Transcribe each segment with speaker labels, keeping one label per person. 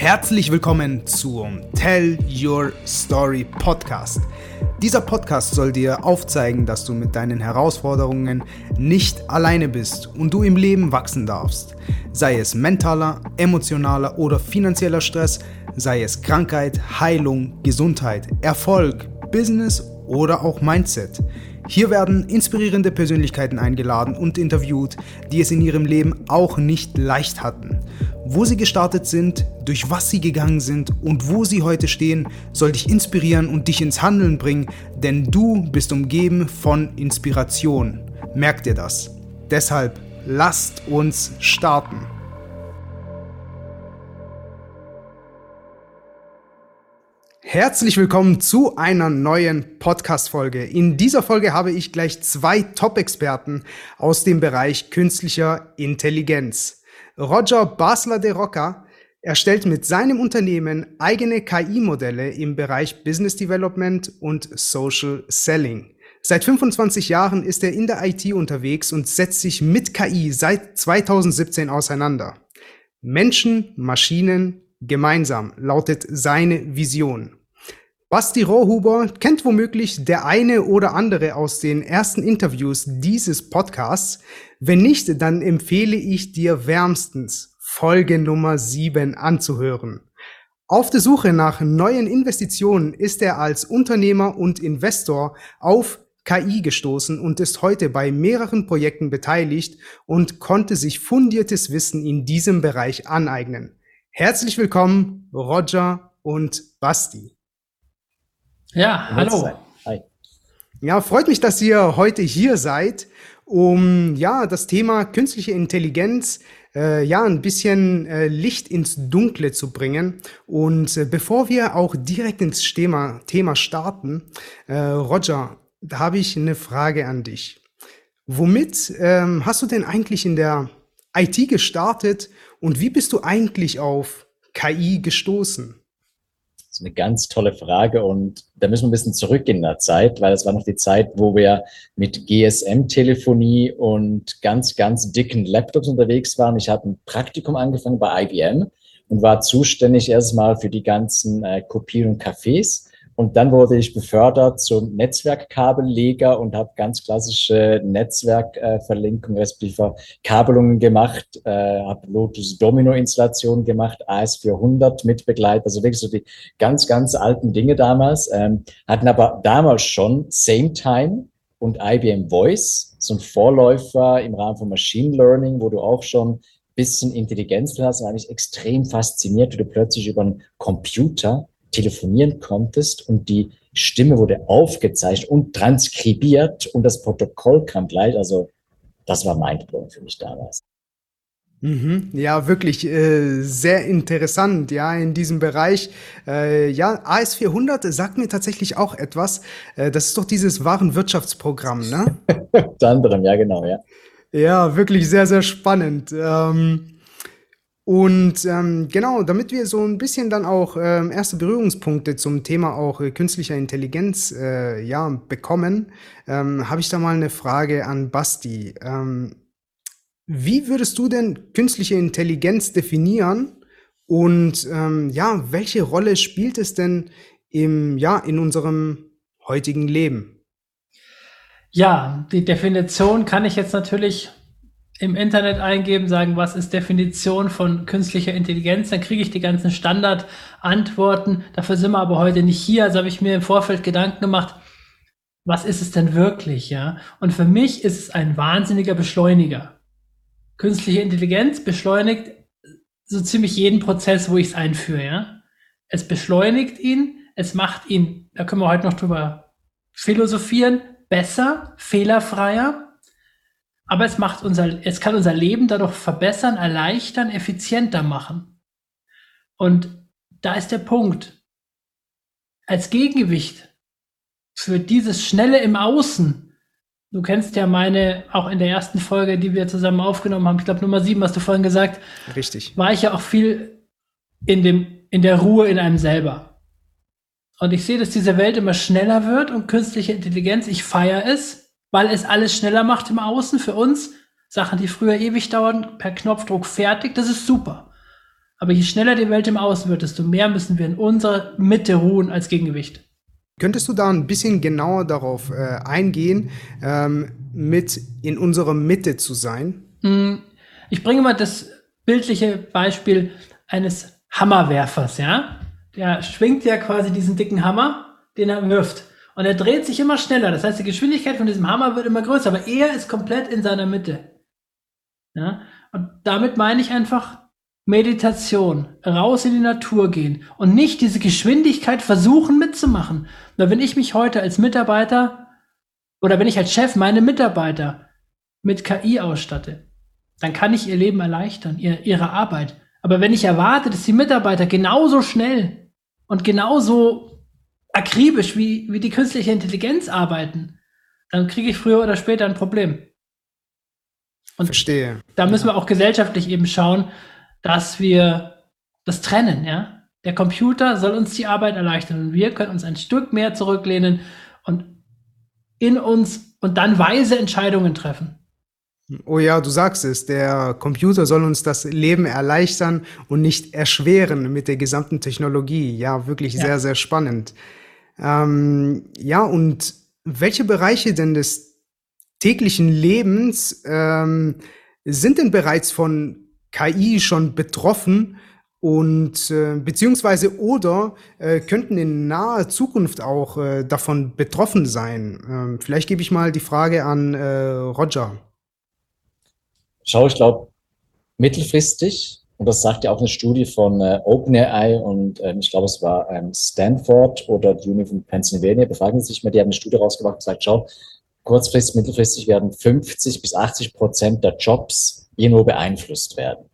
Speaker 1: Herzlich willkommen zum Tell Your Story Podcast. Dieser Podcast soll dir aufzeigen, dass du mit deinen Herausforderungen nicht alleine bist und du im Leben wachsen darfst. Sei es mentaler, emotionaler oder finanzieller Stress, sei es Krankheit, Heilung, Gesundheit, Erfolg, Business oder auch Mindset. Hier werden inspirierende Persönlichkeiten eingeladen und interviewt, die es in ihrem Leben auch nicht leicht hatten. Wo sie gestartet sind, durch was sie gegangen sind und wo sie heute stehen, soll dich inspirieren und dich ins Handeln bringen, denn du bist umgeben von Inspiration. Merk dir das. Deshalb lasst uns starten. Herzlich willkommen zu einer neuen Podcast-Folge. In dieser Folge habe ich gleich zwei Top-Experten aus dem Bereich künstlicher Intelligenz. Roger Basler de Roca erstellt mit seinem Unternehmen eigene KI-Modelle im Bereich Business Development und Social Selling. Seit 25 Jahren ist er in der IT unterwegs und setzt sich mit KI seit 2017 auseinander. Menschen, Maschinen, gemeinsam lautet seine Vision. Basti Rohrhuber kennt womöglich der eine oder andere aus den ersten Interviews dieses Podcasts. Wenn nicht, dann empfehle ich dir wärmstens Folge Nummer 7 anzuhören. Auf der Suche nach neuen Investitionen ist er als Unternehmer und Investor auf KI gestoßen und ist heute bei mehreren Projekten beteiligt und konnte sich fundiertes Wissen in diesem Bereich aneignen. Herzlich willkommen, Roger und Basti.
Speaker 2: Ja, hallo. Hi.
Speaker 1: Ja, freut mich, dass ihr heute hier seid, um ja das Thema künstliche Intelligenz äh, ja ein bisschen äh, Licht ins Dunkle zu bringen. Und äh, bevor wir auch direkt ins Thema, Thema starten, äh, Roger, da habe ich eine Frage an dich. Womit ähm, hast du denn eigentlich in der IT gestartet und wie bist du eigentlich auf KI gestoßen?
Speaker 2: Ist eine ganz tolle Frage und da müssen wir ein bisschen zurück in der Zeit, weil es war noch die Zeit, wo wir mit GSM-Telefonie und ganz, ganz dicken Laptops unterwegs waren. Ich habe ein Praktikum angefangen bei IBM und war zuständig erstmal für die ganzen äh, Kopien und Cafés und dann wurde ich befördert zum Netzwerkkabelleger und habe ganz klassische Netzwerkverlinkungen, äh, respektive Kabelungen gemacht, äh, habe Lotus Domino Installation gemacht, AS400 mit Begleiter, also wirklich so die ganz, ganz alten Dinge damals, ähm, hatten aber damals schon Same Time und IBM Voice, so ein Vorläufer im Rahmen von Machine Learning, wo du auch schon bisschen Intelligenz hast, war mich extrem fasziniert, wie du plötzlich über einen Computer telefonieren konntest und die Stimme wurde aufgezeichnet und transkribiert und das Protokoll kam gleich. Also das war mindblowing für mich damals.
Speaker 1: Mhm, ja, wirklich äh, sehr interessant, ja, in diesem Bereich. Äh, ja, AS400 sagt mir tatsächlich auch etwas. Äh, das ist doch dieses Warenwirtschaftsprogramm, ne?
Speaker 2: Unter anderem, ja, genau, ja.
Speaker 1: Ja, wirklich sehr, sehr spannend. Ähm, und ähm, genau, damit wir so ein bisschen dann auch ähm, erste Berührungspunkte zum Thema auch äh, künstlicher Intelligenz äh, ja, bekommen, ähm, habe ich da mal eine Frage an Basti. Ähm, wie würdest du denn künstliche Intelligenz definieren und ähm, ja, welche Rolle spielt es denn im, ja, in unserem heutigen Leben?
Speaker 3: Ja, die Definition kann ich jetzt natürlich im Internet eingeben, sagen, was ist Definition von künstlicher Intelligenz, dann kriege ich die ganzen Standardantworten. Dafür sind wir aber heute nicht hier. Also habe ich mir im Vorfeld Gedanken gemacht, was ist es denn wirklich, ja? Und für mich ist es ein wahnsinniger Beschleuniger. Künstliche Intelligenz beschleunigt so ziemlich jeden Prozess, wo ich es einführe, ja? Es beschleunigt ihn, es macht ihn, da können wir heute noch drüber philosophieren, besser, fehlerfreier, aber es macht unser, es kann unser Leben dadurch verbessern, erleichtern, effizienter machen. Und da ist der Punkt. Als Gegengewicht für dieses Schnelle im Außen, du kennst ja meine, auch in der ersten Folge, die wir zusammen aufgenommen haben, ich glaube Nummer sieben, hast du vorhin gesagt.
Speaker 1: Richtig.
Speaker 3: War ich ja auch viel in dem, in der Ruhe in einem selber. Und ich sehe, dass diese Welt immer schneller wird und künstliche Intelligenz, ich feiere es, weil es alles schneller macht im Außen für uns. Sachen, die früher ewig dauern, per Knopfdruck fertig, das ist super. Aber je schneller die Welt im Außen wird, desto mehr müssen wir in unserer Mitte ruhen als Gegengewicht.
Speaker 1: Könntest du da ein bisschen genauer darauf äh, eingehen, ähm, mit in unserer Mitte zu sein?
Speaker 3: Hm, ich bringe mal das bildliche Beispiel eines Hammerwerfers, ja? Der schwingt ja quasi diesen dicken Hammer, den er wirft. Und er dreht sich immer schneller. Das heißt, die Geschwindigkeit von diesem Hammer wird immer größer, aber er ist komplett in seiner Mitte. Ja? Und damit meine ich einfach Meditation, raus in die Natur gehen und nicht diese Geschwindigkeit versuchen mitzumachen. Na, wenn ich mich heute als Mitarbeiter oder wenn ich als Chef meine Mitarbeiter mit KI ausstatte, dann kann ich ihr Leben erleichtern, ihr, ihre Arbeit. Aber wenn ich erwarte, dass die Mitarbeiter genauso schnell und genauso akribisch wie, wie die künstliche Intelligenz arbeiten, dann kriege ich früher oder später ein Problem.
Speaker 1: Und Verstehe.
Speaker 3: Da müssen ja. wir auch gesellschaftlich eben schauen, dass wir das trennen, ja. Der Computer soll uns die Arbeit erleichtern und wir können uns ein Stück mehr zurücklehnen und in uns und dann weise Entscheidungen treffen.
Speaker 1: Oh ja, du sagst es, der Computer soll uns das Leben erleichtern und nicht erschweren mit der gesamten Technologie. Ja, wirklich ja. sehr, sehr spannend. Ähm, ja, und welche Bereiche denn des täglichen Lebens ähm, sind denn bereits von KI schon betroffen und äh, beziehungsweise oder äh, könnten in naher Zukunft auch äh, davon betroffen sein? Ähm, vielleicht gebe ich mal die Frage an äh, Roger.
Speaker 2: Schau, ich glaube, mittelfristig, und das sagt ja auch eine Studie von äh, OpenAI und ähm, ich glaube, es war ähm, Stanford oder die Uni von Pennsylvania, befragen sich mal, die haben eine Studie rausgebracht und gesagt, schau, kurzfristig, mittelfristig werden 50 bis 80 Prozent der Jobs irgendwo beeinflusst werden.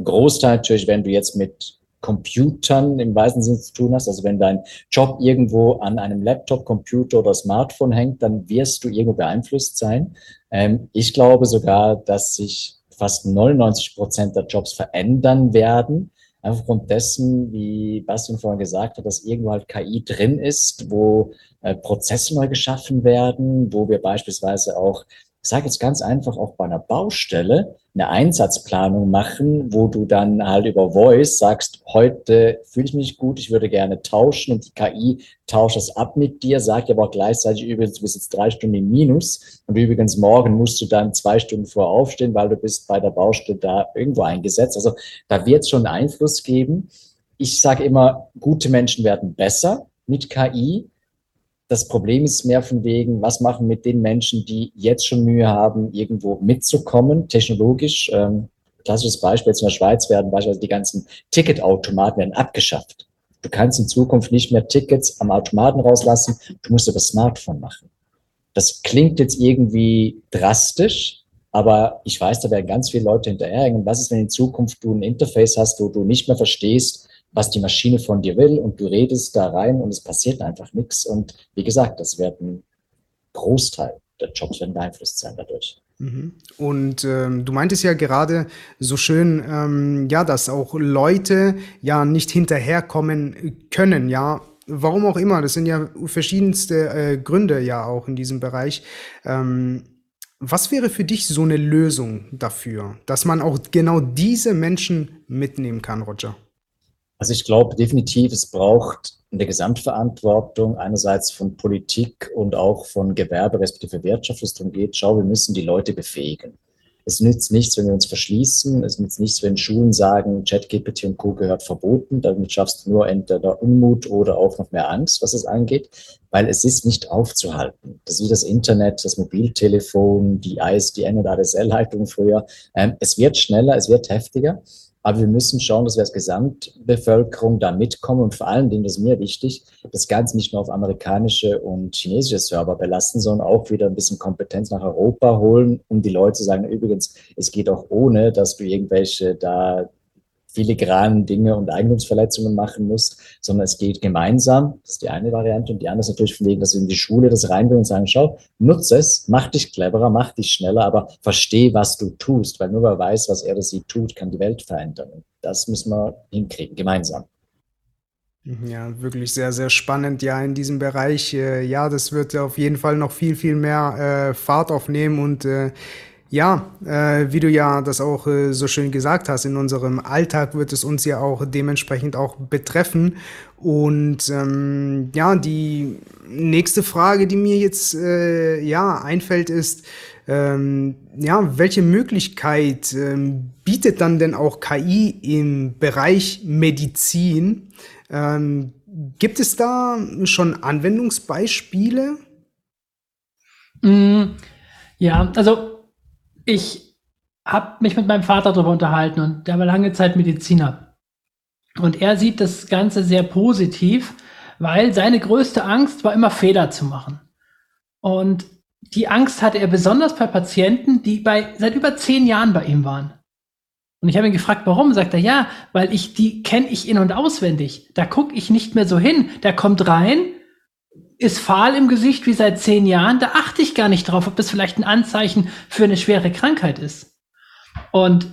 Speaker 2: Ein Großteil natürlich, wenn du jetzt mit Computern im weitesten Sinne zu tun hast, also wenn dein Job irgendwo an einem Laptop, Computer oder Smartphone hängt, dann wirst du irgendwo beeinflusst sein. Ähm, ich glaube sogar, dass sich fast 99 Prozent der Jobs verändern werden. Einfach aufgrund dessen, wie Bastian vorhin gesagt hat, dass irgendwo halt KI drin ist, wo äh, Prozesse neu geschaffen werden, wo wir beispielsweise auch ich sage jetzt ganz einfach auch bei einer Baustelle eine Einsatzplanung machen, wo du dann halt über Voice sagst, heute fühle ich mich gut, ich würde gerne tauschen und die KI tauscht das ab mit dir, sagt aber auch gleichzeitig übrigens, du bist jetzt drei Stunden im Minus und übrigens morgen musst du dann zwei Stunden vor aufstehen, weil du bist bei der Baustelle da irgendwo eingesetzt. Also da wird es schon Einfluss geben. Ich sage immer, gute Menschen werden besser mit KI das Problem ist mehr von wegen, was machen mit den Menschen, die jetzt schon Mühe haben, irgendwo mitzukommen, technologisch. Ähm, klassisches Beispiel, jetzt in der Schweiz werden beispielsweise die ganzen Ticketautomaten werden abgeschafft. Du kannst in Zukunft nicht mehr Tickets am Automaten rauslassen, du musst über Smartphone machen. Das klingt jetzt irgendwie drastisch, aber ich weiß, da werden ganz viele Leute hinterherhängen. Was ist, wenn in Zukunft du ein Interface hast, wo du nicht mehr verstehst, was die Maschine von dir will und du redest da rein und es passiert einfach nichts. Und wie gesagt, das wird ein Großteil der Jobs werden beeinflusst sein dadurch.
Speaker 1: Mhm. Und ähm, du meintest ja gerade so schön, ähm, ja, dass auch Leute ja nicht hinterherkommen können, ja. Warum auch immer, das sind ja verschiedenste äh, Gründe ja auch in diesem Bereich. Ähm, was wäre für dich so eine Lösung dafür, dass man auch genau diese Menschen mitnehmen kann, Roger?
Speaker 2: Also ich glaube definitiv, es braucht eine Gesamtverantwortung einerseits von Politik und auch von Gewerbe respektive Wirtschaft, es darum geht, schau, wir müssen die Leute befähigen. Es nützt nichts, wenn wir uns verschließen. Es nützt nichts, wenn Schulen sagen, ChatGPT und Co. gehört verboten. Damit schaffst du nur entweder Unmut oder auch noch mehr Angst, was es angeht, weil es ist nicht aufzuhalten. Das ist wie das Internet, das Mobiltelefon, die ISDN oder ADSL-Leitung früher. Ähm, es wird schneller, es wird heftiger. Aber wir müssen schauen, dass wir als Gesamtbevölkerung da mitkommen und vor allen Dingen, das ist mir wichtig, das Ganze nicht nur auf amerikanische und chinesische Server belassen, sondern auch wieder ein bisschen Kompetenz nach Europa holen, um die Leute zu sagen, übrigens, es geht auch ohne, dass du irgendwelche da filigranen Dinge und Eigentumsverletzungen machen muss, sondern es geht gemeinsam. Das ist die eine Variante. Und die andere ist natürlich von wegen, dass wir in die Schule das reinbringen und sagen, schau, nutze es, mach dich cleverer, mach dich schneller, aber versteh, was du tust. Weil nur wer weiß, was er oder sie tut, kann die Welt verändern. Und das müssen wir hinkriegen, gemeinsam.
Speaker 1: Ja, wirklich sehr, sehr spannend, ja, in diesem Bereich. Äh, ja, das wird auf jeden Fall noch viel, viel mehr äh, Fahrt aufnehmen und äh, Ja, äh, wie du ja das auch äh, so schön gesagt hast, in unserem Alltag wird es uns ja auch dementsprechend auch betreffen. Und ähm, ja, die nächste Frage, die mir jetzt äh, ja einfällt, ist, ähm, ja, welche Möglichkeit ähm, bietet dann denn auch KI im Bereich Medizin? Ähm, gibt es da schon Anwendungsbeispiele?
Speaker 3: Mm, ja, also ich habe mich mit meinem Vater darüber unterhalten und der war lange Zeit Mediziner. Und er sieht das Ganze sehr positiv, weil seine größte Angst war immer Fehler zu machen. Und die Angst hatte er besonders bei Patienten, die bei, seit über zehn Jahren bei ihm waren. Und ich habe ihn gefragt, warum? Sagt er, ja, weil ich die kenne ich in- und auswendig. Da gucke ich nicht mehr so hin. Der kommt rein, ist fahl im Gesicht wie seit zehn Jahren, da achte ich gar nicht drauf, ob das vielleicht ein Anzeichen für eine schwere Krankheit ist. Und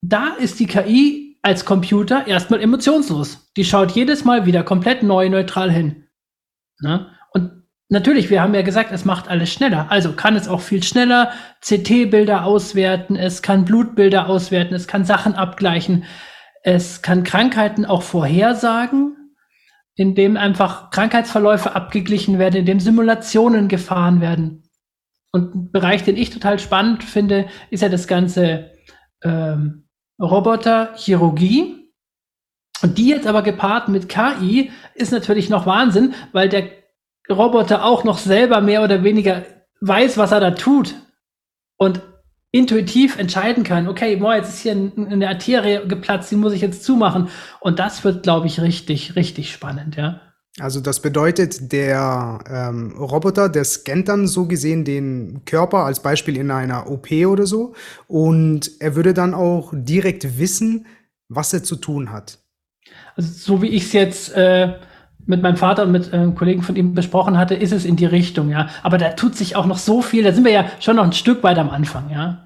Speaker 3: da ist die KI als Computer erstmal emotionslos. Die schaut jedes Mal wieder komplett neu, neutral hin. Ne? Und natürlich, wir haben ja gesagt, es macht alles schneller. Also kann es auch viel schneller CT-Bilder auswerten, es kann Blutbilder auswerten, es kann Sachen abgleichen, es kann Krankheiten auch vorhersagen, in dem einfach Krankheitsverläufe abgeglichen werden, in dem Simulationen gefahren werden. Und ein Bereich, den ich total spannend finde, ist ja das ganze ähm, Roboter-Chirurgie. Und die jetzt aber gepaart mit KI ist natürlich noch Wahnsinn, weil der Roboter auch noch selber mehr oder weniger weiß, was er da tut. Und intuitiv entscheiden kann, okay, boah, jetzt ist hier eine Arterie geplatzt, die muss ich jetzt zumachen. Und das wird, glaube ich, richtig, richtig spannend, ja.
Speaker 1: Also das bedeutet, der ähm, Roboter, der scannt dann so gesehen den Körper als Beispiel in einer OP oder so und er würde dann auch direkt wissen, was er zu tun hat.
Speaker 3: Also so wie ich es jetzt äh, mit meinem Vater und mit äh, Kollegen von ihm besprochen hatte, ist es in die Richtung, ja. Aber da tut sich auch noch so viel, da sind wir ja schon noch ein Stück weit am Anfang, ja.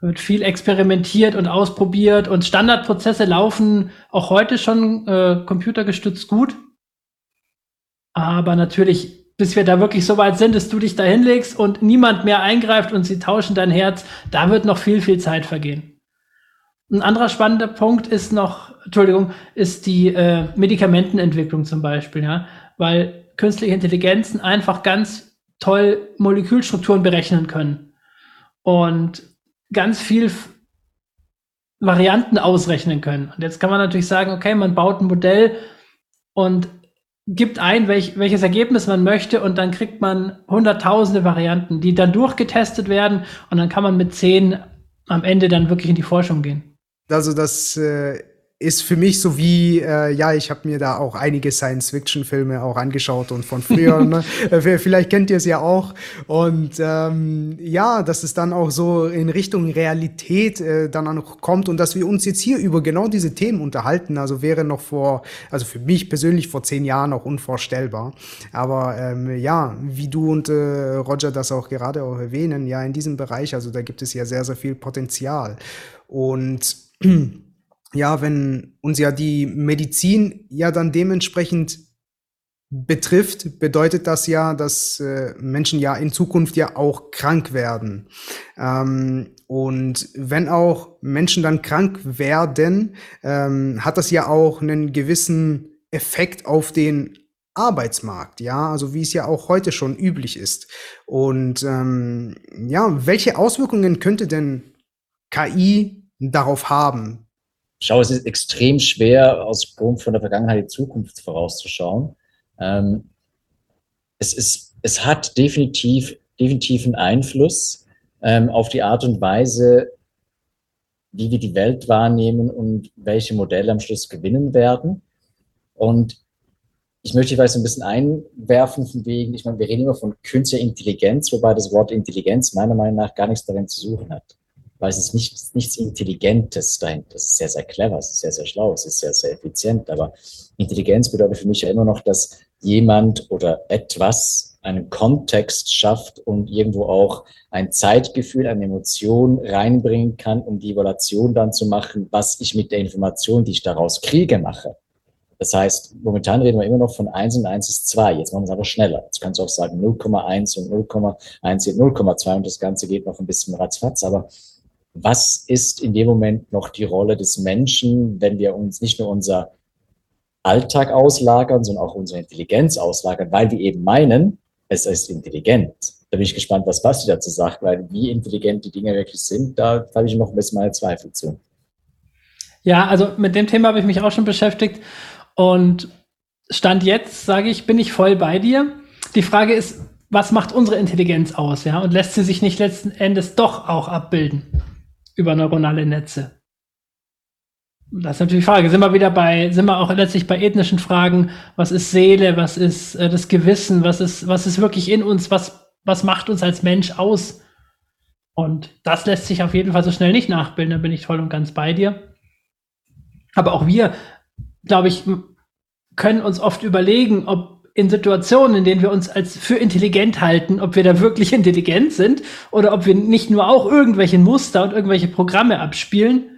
Speaker 3: Wird viel experimentiert und ausprobiert und Standardprozesse laufen auch heute schon äh, computergestützt gut. Aber natürlich, bis wir da wirklich so weit sind, dass du dich da hinlegst und niemand mehr eingreift und sie tauschen dein Herz, da wird noch viel, viel Zeit vergehen. Ein anderer spannender Punkt ist noch, Entschuldigung, ist die äh, Medikamentenentwicklung zum Beispiel, ja, weil künstliche Intelligenzen einfach ganz toll Molekülstrukturen berechnen können und ganz viel Varianten ausrechnen können. Und jetzt kann man natürlich sagen, okay, man baut ein Modell und gibt ein, welch, welches Ergebnis man möchte und dann kriegt man hunderttausende Varianten, die dann durchgetestet werden und dann kann man mit zehn am Ende dann wirklich in die Forschung gehen.
Speaker 1: Also das äh, ist für mich so wie, äh, ja, ich habe mir da auch einige Science-Fiction-Filme auch angeschaut und von früher, ne? Äh, vielleicht kennt ihr es ja auch. Und ähm, ja, dass es dann auch so in Richtung Realität äh, dann auch kommt und dass wir uns jetzt hier über genau diese Themen unterhalten, also wäre noch vor, also für mich persönlich vor zehn Jahren auch unvorstellbar. Aber ähm, ja, wie du und äh, Roger das auch gerade auch erwähnen, ja, in diesem Bereich, also da gibt es ja sehr, sehr viel Potenzial. Und ja, wenn uns ja die Medizin ja dann dementsprechend betrifft, bedeutet das ja, dass äh, Menschen ja in Zukunft ja auch krank werden. Ähm, und wenn auch Menschen dann krank werden, ähm, hat das ja auch einen gewissen Effekt auf den Arbeitsmarkt, ja, also wie es ja auch heute schon üblich ist. Und ähm, ja, welche Auswirkungen könnte denn KI darauf haben?
Speaker 2: Schau, es ist extrem schwer, aus Grund von der Vergangenheit die Zukunft vorauszuschauen. Ähm, es, ist, es hat definitiv, definitiv einen Einfluss ähm, auf die Art und Weise, wie wir die Welt wahrnehmen und welche Modelle am Schluss gewinnen werden. Und ich möchte vielleicht so ein bisschen einwerfen, von wegen, ich meine, wir reden immer von künstlicher Intelligenz, wobei das Wort Intelligenz meiner Meinung nach gar nichts darin zu suchen hat weil es ist nichts, nichts Intelligentes dahinter. Es ist sehr, sehr clever, es ist sehr, sehr schlau, es ist sehr, sehr effizient. Aber Intelligenz bedeutet für mich ja immer noch, dass jemand oder etwas einen Kontext schafft und irgendwo auch ein Zeitgefühl, eine Emotion reinbringen kann, um die Evaluation dann zu machen, was ich mit der Information, die ich daraus kriege, mache. Das heißt, momentan reden wir immer noch von 1 und 1 ist 2. Jetzt machen wir es aber schneller. Jetzt kannst du auch sagen 0,1 und 0,1 geht 0,2 und das Ganze geht noch ein bisschen ratzfatz. Aber was ist in dem Moment noch die Rolle des Menschen, wenn wir uns nicht nur unser Alltag auslagern, sondern auch unsere Intelligenz auslagern, weil wir eben meinen, es ist intelligent. Da bin ich gespannt, was Basti dazu sagt, weil wie intelligent die Dinge wirklich sind, da habe ich noch ein bisschen meine Zweifel zu.
Speaker 3: Ja, also mit dem Thema habe ich mich auch schon beschäftigt und Stand jetzt, sage ich, bin ich voll bei dir. Die Frage ist, was macht unsere Intelligenz aus, ja? Und lässt sie sich nicht letzten Endes doch auch abbilden über neuronale Netze? Das ist natürlich die Frage. Sind wir wieder bei, sind wir auch letztlich bei ethnischen Fragen? Was ist Seele? Was ist äh, das Gewissen? Was ist, was ist wirklich in uns? Was, was macht uns als Mensch aus? Und das lässt sich auf jeden Fall so schnell nicht nachbilden. Da bin ich voll und ganz bei dir. Aber auch wir, glaube ich, können uns oft überlegen, ob in Situationen, in denen wir uns als für intelligent halten, ob wir da wirklich intelligent sind oder ob wir nicht nur auch irgendwelche Muster und irgendwelche Programme abspielen,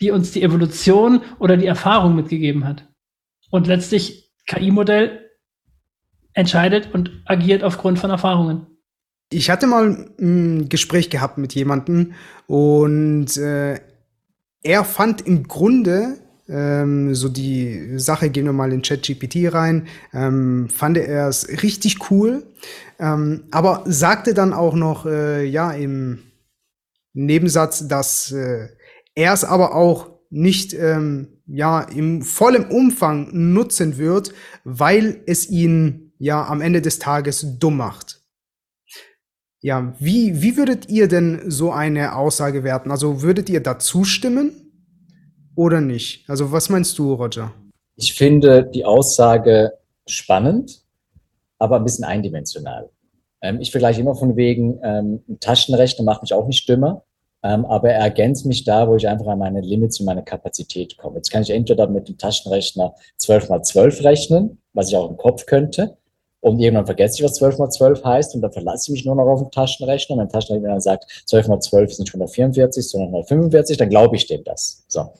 Speaker 3: die uns die Evolution oder die Erfahrung mitgegeben hat. Und letztlich KI-Modell entscheidet und agiert aufgrund von Erfahrungen.
Speaker 1: Ich hatte mal ein Gespräch gehabt mit jemandem und äh, er fand im Grunde ähm, so die Sache, gehen wir mal in ChatGPT rein, ähm, fand er es richtig cool, ähm, aber sagte dann auch noch, äh, ja, im Nebensatz, dass äh, er es aber auch nicht ähm, ja im vollen Umfang nutzen wird, weil es ihn ja am Ende des Tages dumm macht. Ja, wie, wie würdet ihr denn so eine Aussage werten? Also würdet ihr da zustimmen oder nicht? Also was meinst du, Roger?
Speaker 2: Ich finde die Aussage spannend, aber ein bisschen eindimensional. Ähm, ich vergleiche immer von wegen, ähm, ein Taschenrechner macht mich auch nicht dümmer, ähm, aber er ergänzt mich da, wo ich einfach an meine Limits und meine Kapazität komme. Jetzt kann ich entweder mit dem Taschenrechner 12 mal 12 rechnen, was ich auch im Kopf könnte, und irgendwann vergesse ich, was 12 mal 12 heißt und dann verlasse ich mich nur noch auf den Taschenrechner. Mein Taschenrechner sagt, 12 mal 12 ist nicht 144, sondern 145, dann glaube ich dem das. So.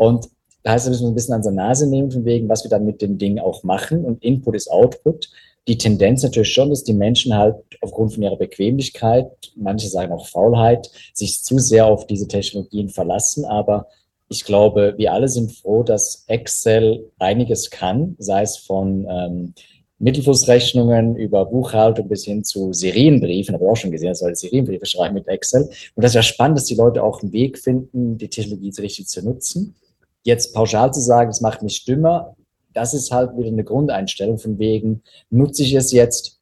Speaker 2: Und da heißt es, müssen wir ein bisschen an der Nase nehmen, von wegen, was wir dann mit den Dingen auch machen. Und Input ist Output die Tendenz natürlich schon, dass die Menschen halt aufgrund von ihrer Bequemlichkeit, manche sagen auch Faulheit, sich zu sehr auf diese Technologien verlassen. Aber ich glaube, wir alle sind froh, dass Excel einiges kann, sei es von ähm, Mittelflussrechnungen über Buchhaltung bis hin zu Serienbriefen, habe ich auch schon gesehen, dass Leute Serienbriefe schreiben mit Excel. Und das ist ja spannend, dass die Leute auch einen Weg finden, die Technologie richtig zu nutzen. Jetzt pauschal zu sagen, es macht mich dümmer, das ist halt wieder eine Grundeinstellung von wegen, nutze ich es jetzt,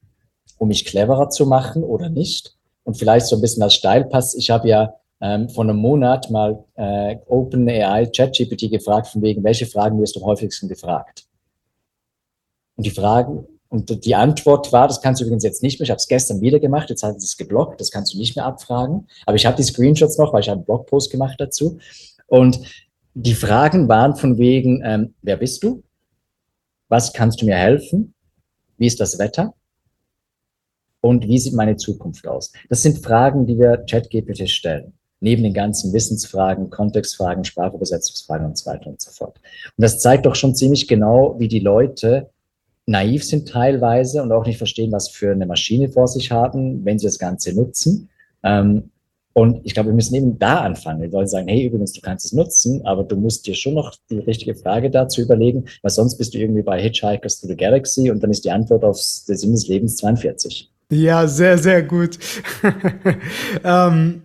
Speaker 2: um mich cleverer zu machen oder nicht? Und vielleicht so ein bisschen als Steilpass. Ich habe ja ähm, vor einem Monat mal äh, OpenAI ChatGPT gefragt, von wegen, welche Fragen wirst du am häufigsten gefragt? Und die Fragen, und die Antwort war, das kannst du übrigens jetzt nicht mehr, ich habe es gestern wieder gemacht, jetzt hat es geblockt, das kannst du nicht mehr abfragen. Aber ich habe die Screenshots noch, weil ich einen Blogpost gemacht dazu. Und die Fragen waren von wegen, ähm, wer bist du? Was kannst du mir helfen? Wie ist das Wetter? Und wie sieht meine Zukunft aus? Das sind Fragen, die wir ChatGPT stellen. Neben den ganzen Wissensfragen, Kontextfragen, Sprachübersetzungsfragen und so weiter und so fort. Und das zeigt doch schon ziemlich genau, wie die Leute naiv sind teilweise und auch nicht verstehen, was für eine Maschine vor sich haben, wenn sie das Ganze nutzen. Ähm, und ich glaube, wir müssen eben da anfangen. Wir wollen sagen, hey, übrigens, du kannst es nutzen, aber du musst dir schon noch die richtige Frage dazu überlegen, weil sonst bist du irgendwie bei Hitchhikers to the Galaxy und dann ist die Antwort auf den Sinn des Lebens 42.
Speaker 1: Ja, sehr, sehr gut. ähm,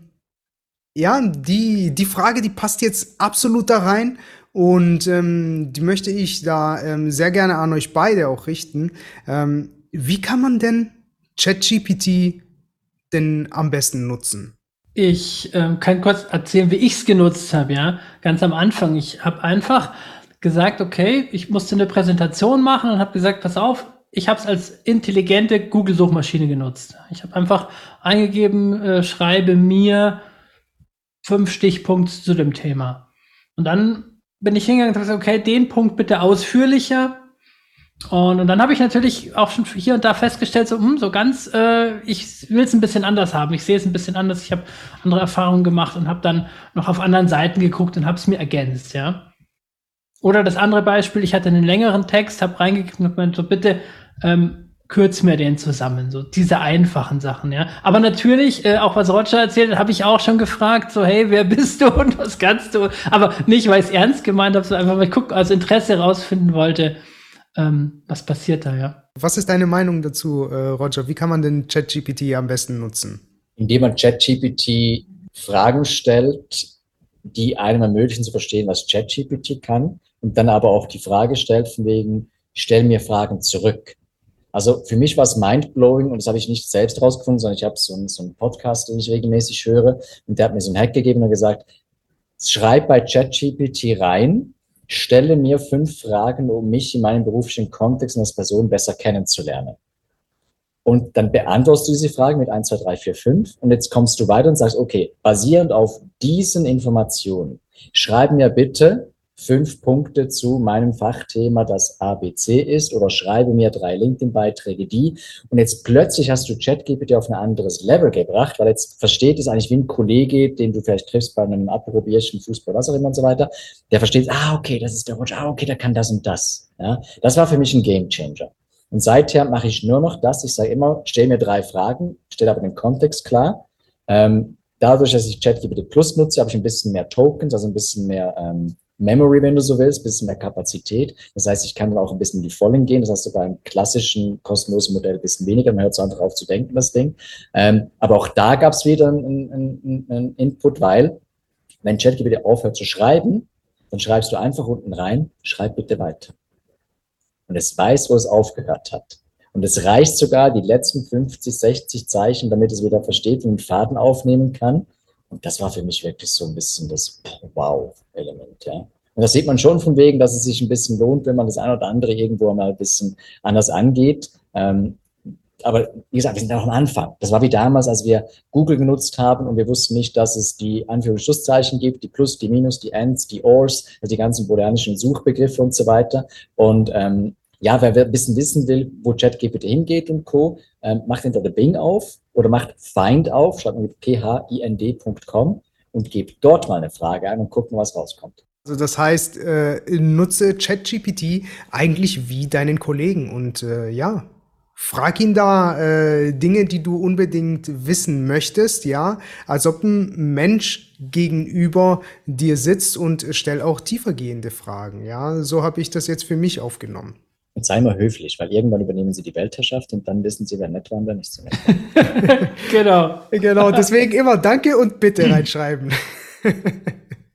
Speaker 1: ja, die, die Frage, die passt jetzt absolut da rein und ähm, die möchte ich da ähm, sehr gerne an euch beide auch richten. Ähm, wie kann man denn ChatGPT denn am besten nutzen?
Speaker 3: Ich ähm, kann kurz erzählen, wie ich es genutzt habe, ja. Ganz am Anfang. Ich habe einfach gesagt, okay, ich musste eine Präsentation machen und habe gesagt, pass auf, ich habe es als intelligente Google-Suchmaschine genutzt. Ich habe einfach eingegeben, äh, schreibe mir fünf Stichpunkte zu dem Thema. Und dann bin ich hingegangen und habe gesagt, okay, den Punkt bitte ausführlicher und, und dann habe ich natürlich auch schon hier und da festgestellt, so, hm, so ganz, äh, ich will es ein bisschen anders haben. Ich sehe es ein bisschen anders. Ich habe andere Erfahrungen gemacht und habe dann noch auf anderen Seiten geguckt und habe es mir ergänzt, ja. Oder das andere Beispiel, ich hatte einen längeren Text, habe reingekriegt und meinte so, bitte ähm, kürz mir den zusammen, so diese einfachen Sachen, ja. Aber natürlich, äh, auch was Roger erzählt hat, habe ich auch schon gefragt, so, hey, wer bist du und was kannst du? Aber nicht, weil ich es ernst gemeint habe, sondern einfach, weil ich guck, als Interesse herausfinden wollte, ähm, was passiert da, ja.
Speaker 1: Was ist deine Meinung dazu, äh, Roger? Wie kann man den ChatGPT am besten nutzen?
Speaker 2: Indem man ChatGPT Fragen stellt, die einem ermöglichen zu verstehen, was ChatGPT kann und dann aber auch die Frage stellt von wegen, stell mir Fragen zurück. Also für mich war es mindblowing und das habe ich nicht selbst rausgefunden, sondern ich habe so einen, so einen Podcast, den ich regelmäßig höre und der hat mir so einen Hack gegeben und gesagt, schreib bei ChatGPT rein, stelle mir fünf Fragen, um mich in meinem beruflichen Kontext und als Person besser kennenzulernen. Und dann beantwortest du diese Fragen mit 1, 2, 3, 4, 5 und jetzt kommst du weiter und sagst, okay, basierend auf diesen Informationen, schreib mir bitte fünf Punkte zu meinem Fachthema, das ABC ist, oder schreibe mir drei LinkedIn-Beiträge, die. Und jetzt plötzlich hast du ChatGPT auf ein anderes Level gebracht, weil jetzt versteht es eigentlich wie ein Kollege, den du vielleicht triffst bei einem Approbierchen, Fußball, was auch immer und so weiter. Der versteht, ah, okay, das ist der Roger, ah, okay, der kann das und das. Ja, das war für mich ein Gamechanger. Und seither mache ich nur noch das. Ich sage immer, stell mir drei Fragen, stell aber den Kontext klar. Ähm, dadurch, dass ich ChatGPT Plus nutze, habe ich ein bisschen mehr Tokens, also ein bisschen mehr ähm, Memory, wenn du so willst, ein bisschen mehr Kapazität. Das heißt, ich kann dann auch ein bisschen in die Vollen gehen. Das heißt, sogar im klassischen kostenlosen Modell ein bisschen weniger. Man hört so einfach auf zu denken, das Ding. Ähm, aber auch da gab es wieder einen, einen, einen Input, weil wenn ChatGPT aufhört zu schreiben, dann schreibst du einfach unten rein, schreib bitte weiter. Und es weiß, wo es aufgehört hat. Und es reicht sogar die letzten 50, 60 Zeichen, damit es wieder versteht und einen Faden aufnehmen kann. Und das war für mich wirklich so ein bisschen das Wow-Element, ja. Und das sieht man schon von wegen, dass es sich ein bisschen lohnt, wenn man das eine oder andere irgendwo mal ein bisschen anders angeht. Ähm, aber wie gesagt, wir sind noch am Anfang. Das war wie damals, als wir Google genutzt haben und wir wussten nicht, dass es die Anführungsschlusszeichen gibt, die Plus, die Minus, die Ends, die Ors, also die ganzen booleanischen Suchbegriffe und so weiter. Und ähm, ja, wer ein bisschen wissen will, wo ChatGPT hingeht und Co., ähm, macht entweder Bing auf oder macht Find auf, schreibt mit phind.com und gebt dort mal eine Frage ein und guckt mal, was rauskommt.
Speaker 1: Also das heißt, äh, nutze ChatGPT eigentlich wie deinen Kollegen und äh, ja, frag ihn da äh, Dinge, die du unbedingt wissen möchtest, ja, als ob ein Mensch gegenüber dir sitzt und stell auch tiefergehende Fragen, ja. So habe ich das jetzt für mich aufgenommen.
Speaker 2: Und sei mal höflich, weil irgendwann übernehmen sie die Weltherrschaft und dann wissen sie, wer nett war und wer nicht so nett
Speaker 1: genau. Genau, deswegen immer Danke und bitte reinschreiben.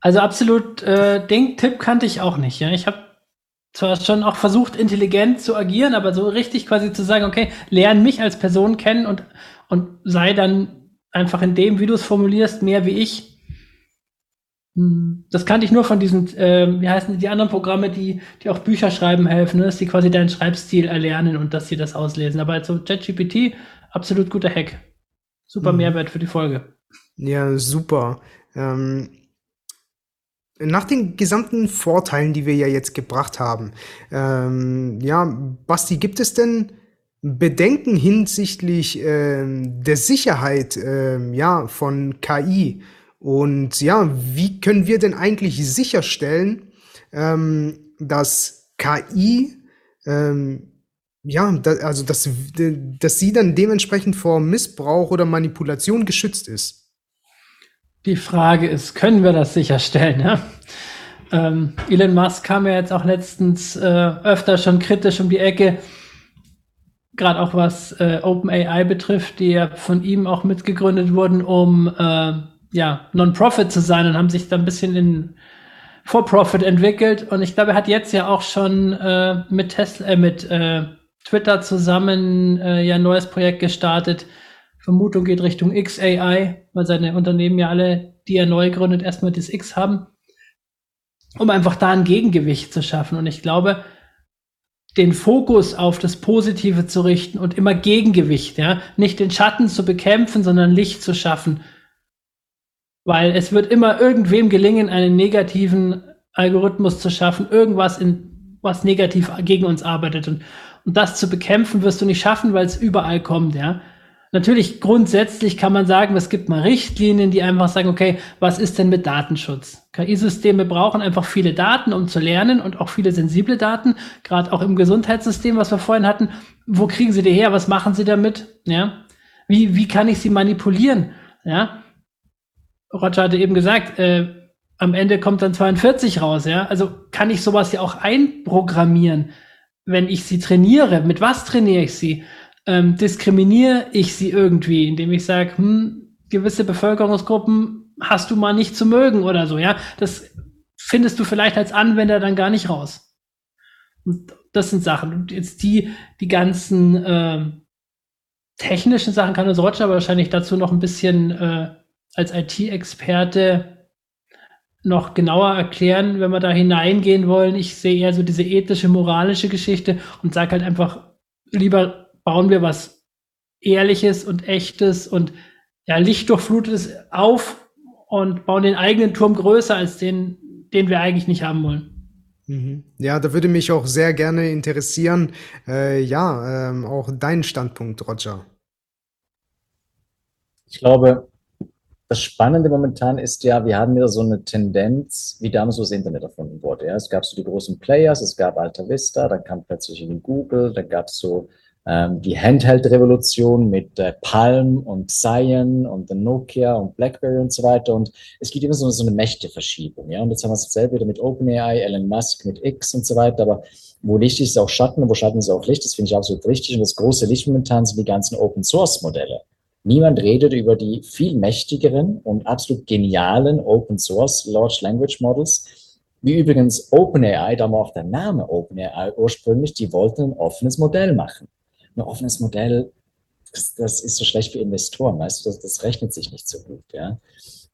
Speaker 3: also absolut, äh, den Tipp kannte ich auch nicht. Ja? Ich habe zwar schon auch versucht, intelligent zu agieren, aber so richtig quasi zu sagen, okay, lern mich als Person kennen und, und sei dann einfach in dem, wie du es formulierst, mehr wie ich das kannte ich nur von diesen, äh, wie heißen die, die anderen Programme, die, die auch Bücher schreiben helfen, ne? dass die quasi deinen Schreibstil erlernen und dass sie das auslesen. Aber also ChatGPT, absolut guter Hack. Super mhm. Mehrwert für die Folge.
Speaker 1: Ja, super. Ähm, nach den gesamten Vorteilen, die wir ja jetzt gebracht haben, ähm, ja, Basti, gibt es denn Bedenken hinsichtlich ähm, der Sicherheit ähm, ja, von KI? Und ja, wie können wir denn eigentlich sicherstellen, ähm, dass KI, ähm, ja, da, also dass, dass sie dann dementsprechend vor Missbrauch oder Manipulation geschützt ist?
Speaker 3: Die Frage ist, können wir das sicherstellen? Ja? Ähm, Elon Musk kam ja jetzt auch letztens äh, öfter schon kritisch um die Ecke, gerade auch was äh, OpenAI betrifft, die ja von ihm auch mitgegründet wurden, um äh, ja, Non-Profit zu sein und haben sich da ein bisschen in For-Profit entwickelt. Und ich glaube, er hat jetzt ja auch schon äh, mit Tesla, äh, mit äh, Twitter zusammen äh, ja ein neues Projekt gestartet. Vermutung geht Richtung XAI, weil seine Unternehmen ja alle, die er neu gründet, erstmal das X haben, um einfach da ein Gegengewicht zu schaffen. Und ich glaube, den Fokus auf das Positive zu richten und immer Gegengewicht, ja, nicht den Schatten zu bekämpfen, sondern Licht zu schaffen weil es wird immer irgendwem gelingen, einen negativen Algorithmus zu schaffen, irgendwas in, was negativ gegen uns arbeitet. Und, und das zu bekämpfen wirst du nicht schaffen, weil es überall kommt, ja. Natürlich, grundsätzlich kann man sagen, es gibt mal Richtlinien, die einfach sagen, okay, was ist denn mit Datenschutz? KI-Systeme brauchen einfach viele Daten, um zu lernen und auch viele sensible Daten, gerade auch im Gesundheitssystem, was wir vorhin hatten. Wo kriegen sie die her? Was machen sie damit? Ja? Wie, wie kann ich sie manipulieren? Ja? Roger hatte eben gesagt, äh, am Ende kommt dann 42 raus, ja. Also kann ich sowas ja auch einprogrammieren, wenn ich sie trainiere. Mit was trainiere ich sie? ähm, diskriminiere ich sie irgendwie, indem ich sage, hm, gewisse Bevölkerungsgruppen hast du mal nicht zu mögen oder so, ja. Das findest du vielleicht als Anwender dann gar nicht raus. Und das sind Sachen. Und jetzt die, die ganzen äh, technischen Sachen kann uns Roger wahrscheinlich dazu noch ein bisschen äh, als IT-Experte noch genauer erklären, wenn wir da hineingehen wollen. Ich sehe eher so diese ethische, moralische Geschichte und sage halt einfach lieber bauen wir was Ehrliches und Echtes und ja, Lichtdurchflutetes auf und bauen den eigenen Turm größer als den, den wir eigentlich nicht haben wollen.
Speaker 1: Mhm. Ja, da würde mich auch sehr gerne interessieren, äh, ja, ähm, auch dein Standpunkt, Roger.
Speaker 2: Ich glaube, das Spannende momentan ist ja, wir haben wieder so eine Tendenz, wie damals so das Internet erfunden wurde. Ja. Es gab so die großen Players, es gab Alta Vista, dann kam plötzlich in Google, dann gab es so ähm, die Handheld-Revolution mit äh, Palm und Cyan und Nokia und BlackBerry und so weiter. Und es gibt immer so, so eine Mächteverschiebung. Ja? Und jetzt haben wir es selber wieder mit OpenAI, Elon Musk, mit X und so weiter. Aber wo Licht ist, ist auch Schatten, wo Schatten ist auch Licht. Das finde ich absolut richtig. Und das große Licht momentan sind die ganzen Open-Source-Modelle. Niemand redet über die viel mächtigeren und absolut genialen Open-Source Large Language Models, wie übrigens OpenAI, da war auch der Name OpenAI ursprünglich, die wollten ein offenes Modell machen ein offenes Modell, das, das, ist so schlecht für Investoren, weißt du, das, das rechnet sich nicht so gut, ja.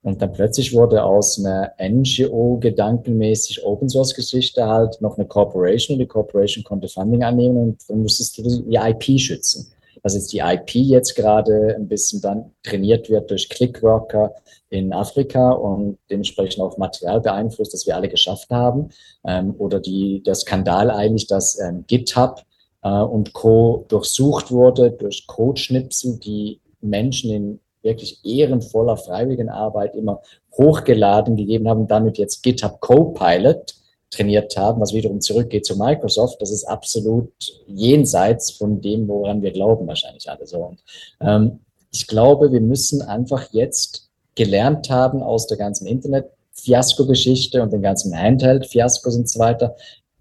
Speaker 2: Und dann plötzlich wurde aus einer NGO gedankenmäßig Open Source Geschichte halt noch eine Corporation und die Corporation konnte Funding annehmen und dann musstest du die IP schützen. Dass jetzt die IP jetzt gerade ein bisschen dann trainiert wird durch Clickworker in Afrika und dementsprechend auch Material beeinflusst, das wir alle geschafft haben. Ähm, oder die, der Skandal eigentlich, dass ähm, GitHub äh, und Co. durchsucht wurde durch Codeschnipsel, die Menschen in wirklich ehrenvoller Freiwilligenarbeit immer hochgeladen gegeben haben, damit jetzt GitHub Copilot trainiert haben, was wiederum zurückgeht zu Microsoft. Das ist absolut jenseits von dem, woran wir glauben, wahrscheinlich alle so. Und, ähm, ich glaube, wir müssen einfach jetzt gelernt haben aus der ganzen Internet-Fiasko-Geschichte und den ganzen Handheld-Fiaskos und so weiter,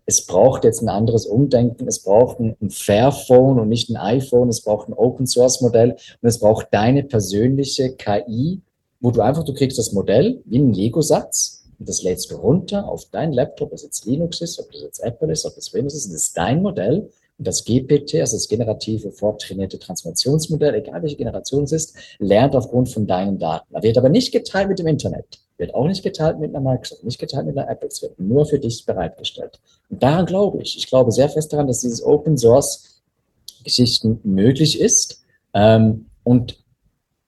Speaker 2: es braucht jetzt ein anderes Umdenken. Es braucht ein, Fairphone und nicht ein iPhone. Es braucht ein Open Source Modell und es braucht deine persönliche KI, wo du einfach, du kriegst das Modell wie ein Lego-Satz und das lädst du runter auf deinen Laptop, ob das jetzt Linux ist, ob das jetzt Apple ist, ob das Windows ist. Das ist dein Modell. Und das GPT, also das generative vortrainierte Transformationsmodell, egal welche Generation es ist, lernt aufgrund von deinen Daten. Er wird aber nicht geteilt mit dem Internet. Wird auch nicht geteilt mit einer Microsoft, nicht geteilt mit einer Apple. Es wird nur für dich bereitgestellt. Und daran glaube ich. Ich glaube sehr fest daran, dass dieses Open Source Geschichten möglich ist. Ähm, und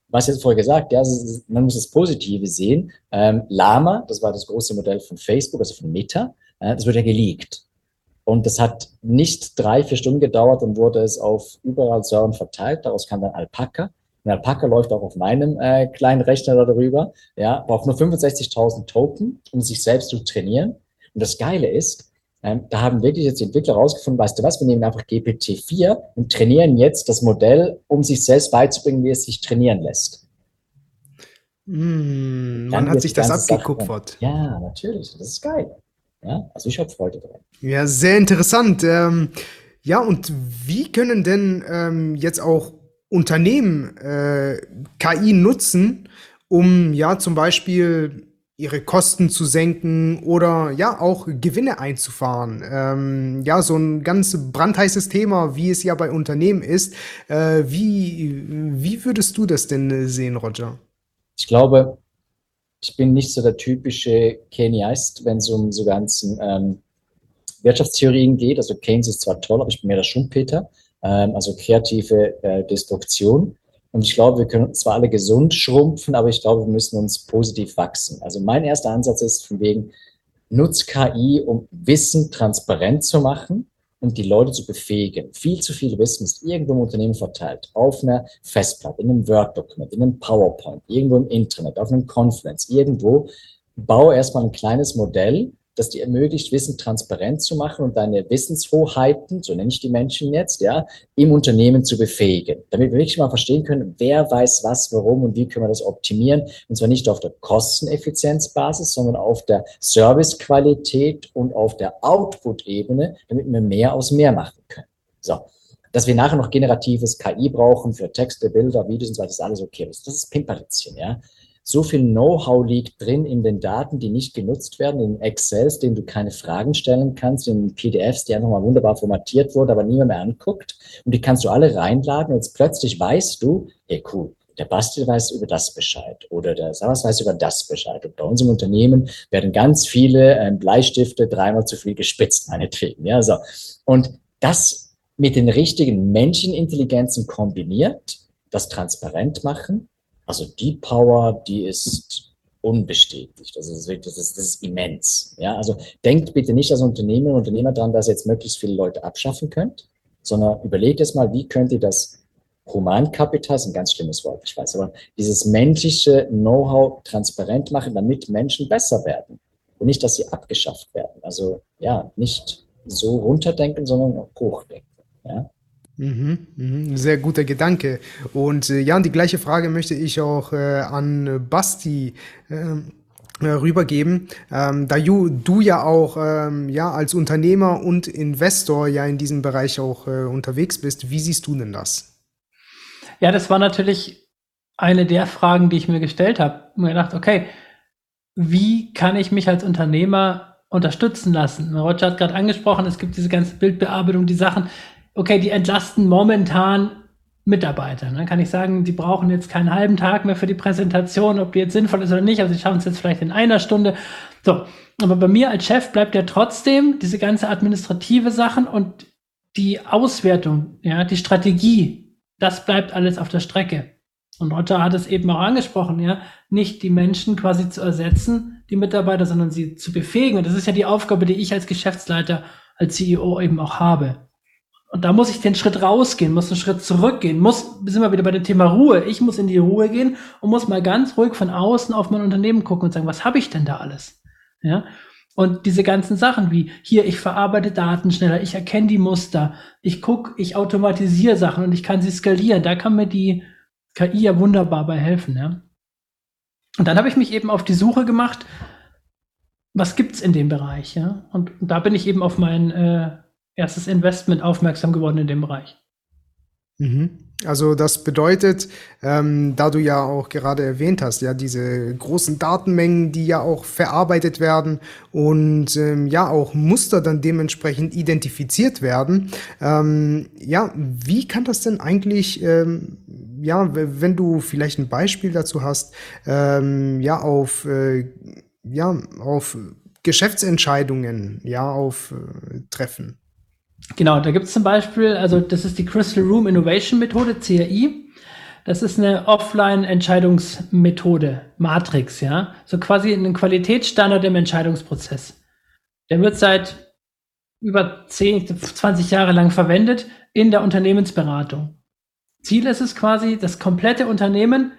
Speaker 2: was jetzt vorher gesagt, ja, man muss das Positive sehen. Ähm, Lama, das war das große Modell von Facebook, also von Meta, äh, das wird ja geleakt. Und das hat nicht drei, vier Stunden gedauert und wurde es auf überall Servern verteilt. Daraus kam dann Alpaca. Ein Alpaca läuft auch auf meinem äh, kleinen Rechner darüber. Ja, braucht nur 65.000 Token, um sich selbst zu trainieren. Und das Geile ist, ähm, da haben wirklich jetzt die Entwickler rausgefunden, weißt du was, wir nehmen einfach GPT-4 und trainieren jetzt das Modell, um sich selbst beizubringen, wie es sich trainieren lässt.
Speaker 1: Mm, man hat sich das abgekupfert.
Speaker 2: Ja, natürlich. Das ist geil. Ja, also ich habe Freude dran.
Speaker 1: Ja, sehr interessant. Ähm, ja, und wie können denn ähm, jetzt auch Unternehmen äh, KI nutzen, um ja zum Beispiel ihre Kosten zu senken oder ja auch Gewinne einzufahren. Ähm, ja, so ein ganz brandheißes Thema, wie es ja bei Unternehmen ist. Äh, wie, wie würdest du das denn sehen, Roger?
Speaker 2: Ich glaube, ich bin nicht so der typische Keyneist, wenn es um so ganzen ähm, Wirtschaftstheorien geht. Also Keynes ist zwar toll, aber ich bin mehr der Schumpeter ähm, also kreative äh, Destruktion. Und ich glaube, wir können zwar alle gesund schrumpfen, aber ich glaube, wir müssen uns positiv wachsen. Also mein erster Ansatz ist von wegen, nutz KI, um Wissen transparent zu machen und die Leute zu befähigen. Viel zu viel Wissen ist irgendwo im Unternehmen verteilt. Auf einer Festplatte, in einem Word-Dokument, in einem PowerPoint, irgendwo im Internet, auf einem Conference, irgendwo. Baue erstmal ein kleines Modell, das dir ermöglicht, Wissen transparent zu machen und deine Wissenshoheiten, so nenne ich die Menschen jetzt, ja, im Unternehmen zu befähigen. Damit wir wirklich mal verstehen können, wer weiß was, warum und wie können wir das optimieren. Und zwar nicht auf der Kosteneffizienzbasis, sondern auf der Servicequalität und auf der Output-Ebene, damit wir mehr aus mehr machen können. So. Dass wir nachher noch generatives KI brauchen für Texte, Bilder, Videos und so weiter, ist alles okay. Das ist Pimperlitzchen, ja so viel Know-how liegt drin in den Daten, die nicht genutzt werden, in Excels, denen du keine Fragen stellen kannst, in PDFs, die einfach mal wunderbar formatiert wurden, aber niemand mehr anguckt. Und die kannst du alle reinladen und jetzt plötzlich weißt du, hey cool, der Basti weiß über das Bescheid oder der Savas weiß über das Bescheid. Und bei uns im Unternehmen werden ganz viele ähm, Bleistifte dreimal zu viel gespitzt, meinetwegen. Ja, so. Und das mit den richtigen Menschenintelligenzen kombiniert, das transparent machen, also die Power, die ist unbestätigt. Also das ist, das ist, das ist immens. Ja, also denkt bitte nicht als Unternehmer und Unternehmer dran, dass ihr jetzt möglichst viele Leute abschaffen könnt, sondern überlegt es mal, wie könnt ihr das Humankapital, ist ein ganz schlimmes Wort, ich weiß, aber dieses menschliche Know-how transparent machen, damit Menschen besser werden und nicht, dass sie abgeschafft werden. Also ja, nicht so runterdenken, sondern hochdenken. Ja.
Speaker 1: Mhm, mhm, sehr guter Gedanke. Und äh, ja, und die gleiche Frage möchte ich auch äh, an Basti ähm, äh, rübergeben, ähm, da du, du ja auch ähm, ja als Unternehmer und Investor ja in diesem Bereich auch äh, unterwegs bist. Wie siehst du denn das?
Speaker 3: Ja, das war natürlich eine der Fragen, die ich mir gestellt habe. Mir gedacht, okay, wie kann ich mich als Unternehmer unterstützen lassen? Roger hat gerade angesprochen, es gibt diese ganze Bildbearbeitung, die Sachen okay, die entlasten momentan Mitarbeiter. Dann kann ich sagen, die brauchen jetzt keinen halben Tag mehr für die Präsentation, ob die jetzt sinnvoll ist oder nicht. Also sie schaffen es jetzt vielleicht in einer Stunde. So, aber bei mir als Chef bleibt ja trotzdem diese ganze administrative Sachen und die Auswertung, ja, die Strategie, das bleibt alles auf der Strecke. Und Roger hat es eben auch angesprochen, ja, nicht die Menschen quasi zu ersetzen, die Mitarbeiter, sondern sie zu befähigen. Und das ist ja die Aufgabe, die ich als Geschäftsleiter, als CEO eben auch habe. Und da muss ich den Schritt rausgehen, muss einen Schritt zurückgehen, muss, sind wir wieder bei dem Thema Ruhe. Ich muss in die Ruhe gehen und muss mal ganz ruhig von außen auf mein Unternehmen gucken und sagen, was habe ich denn da alles? Ja. Und diese ganzen Sachen wie hier, ich verarbeite Daten schneller, ich erkenne die Muster, ich gucke, ich automatisiere Sachen und ich kann sie skalieren. Da kann mir die KI ja wunderbar bei helfen. Ja. Und dann habe ich mich eben auf die Suche gemacht, was gibt's in dem Bereich, ja? Und, und da bin ich eben auf mein äh, erstes Investment aufmerksam geworden in dem Bereich.
Speaker 1: Mhm. Also das bedeutet, ähm, da du ja auch gerade erwähnt hast, ja, diese großen Datenmengen, die ja auch verarbeitet werden und ähm, ja auch Muster dann dementsprechend identifiziert werden. Ähm, ja, wie kann das denn eigentlich, ähm, ja, wenn du vielleicht ein Beispiel dazu hast, ähm, ja, auf, äh, ja, auf Geschäftsentscheidungen, ja, auf äh, treffen?
Speaker 3: Genau, da gibt es zum Beispiel, also das ist die Crystal Room Innovation Methode, CRI. Das ist eine Offline-Entscheidungsmethode, Matrix, ja. So quasi ein Qualitätsstandard im Entscheidungsprozess. Der wird seit über 10, 20 Jahre lang verwendet in der Unternehmensberatung. Ziel ist es quasi, das komplette Unternehmen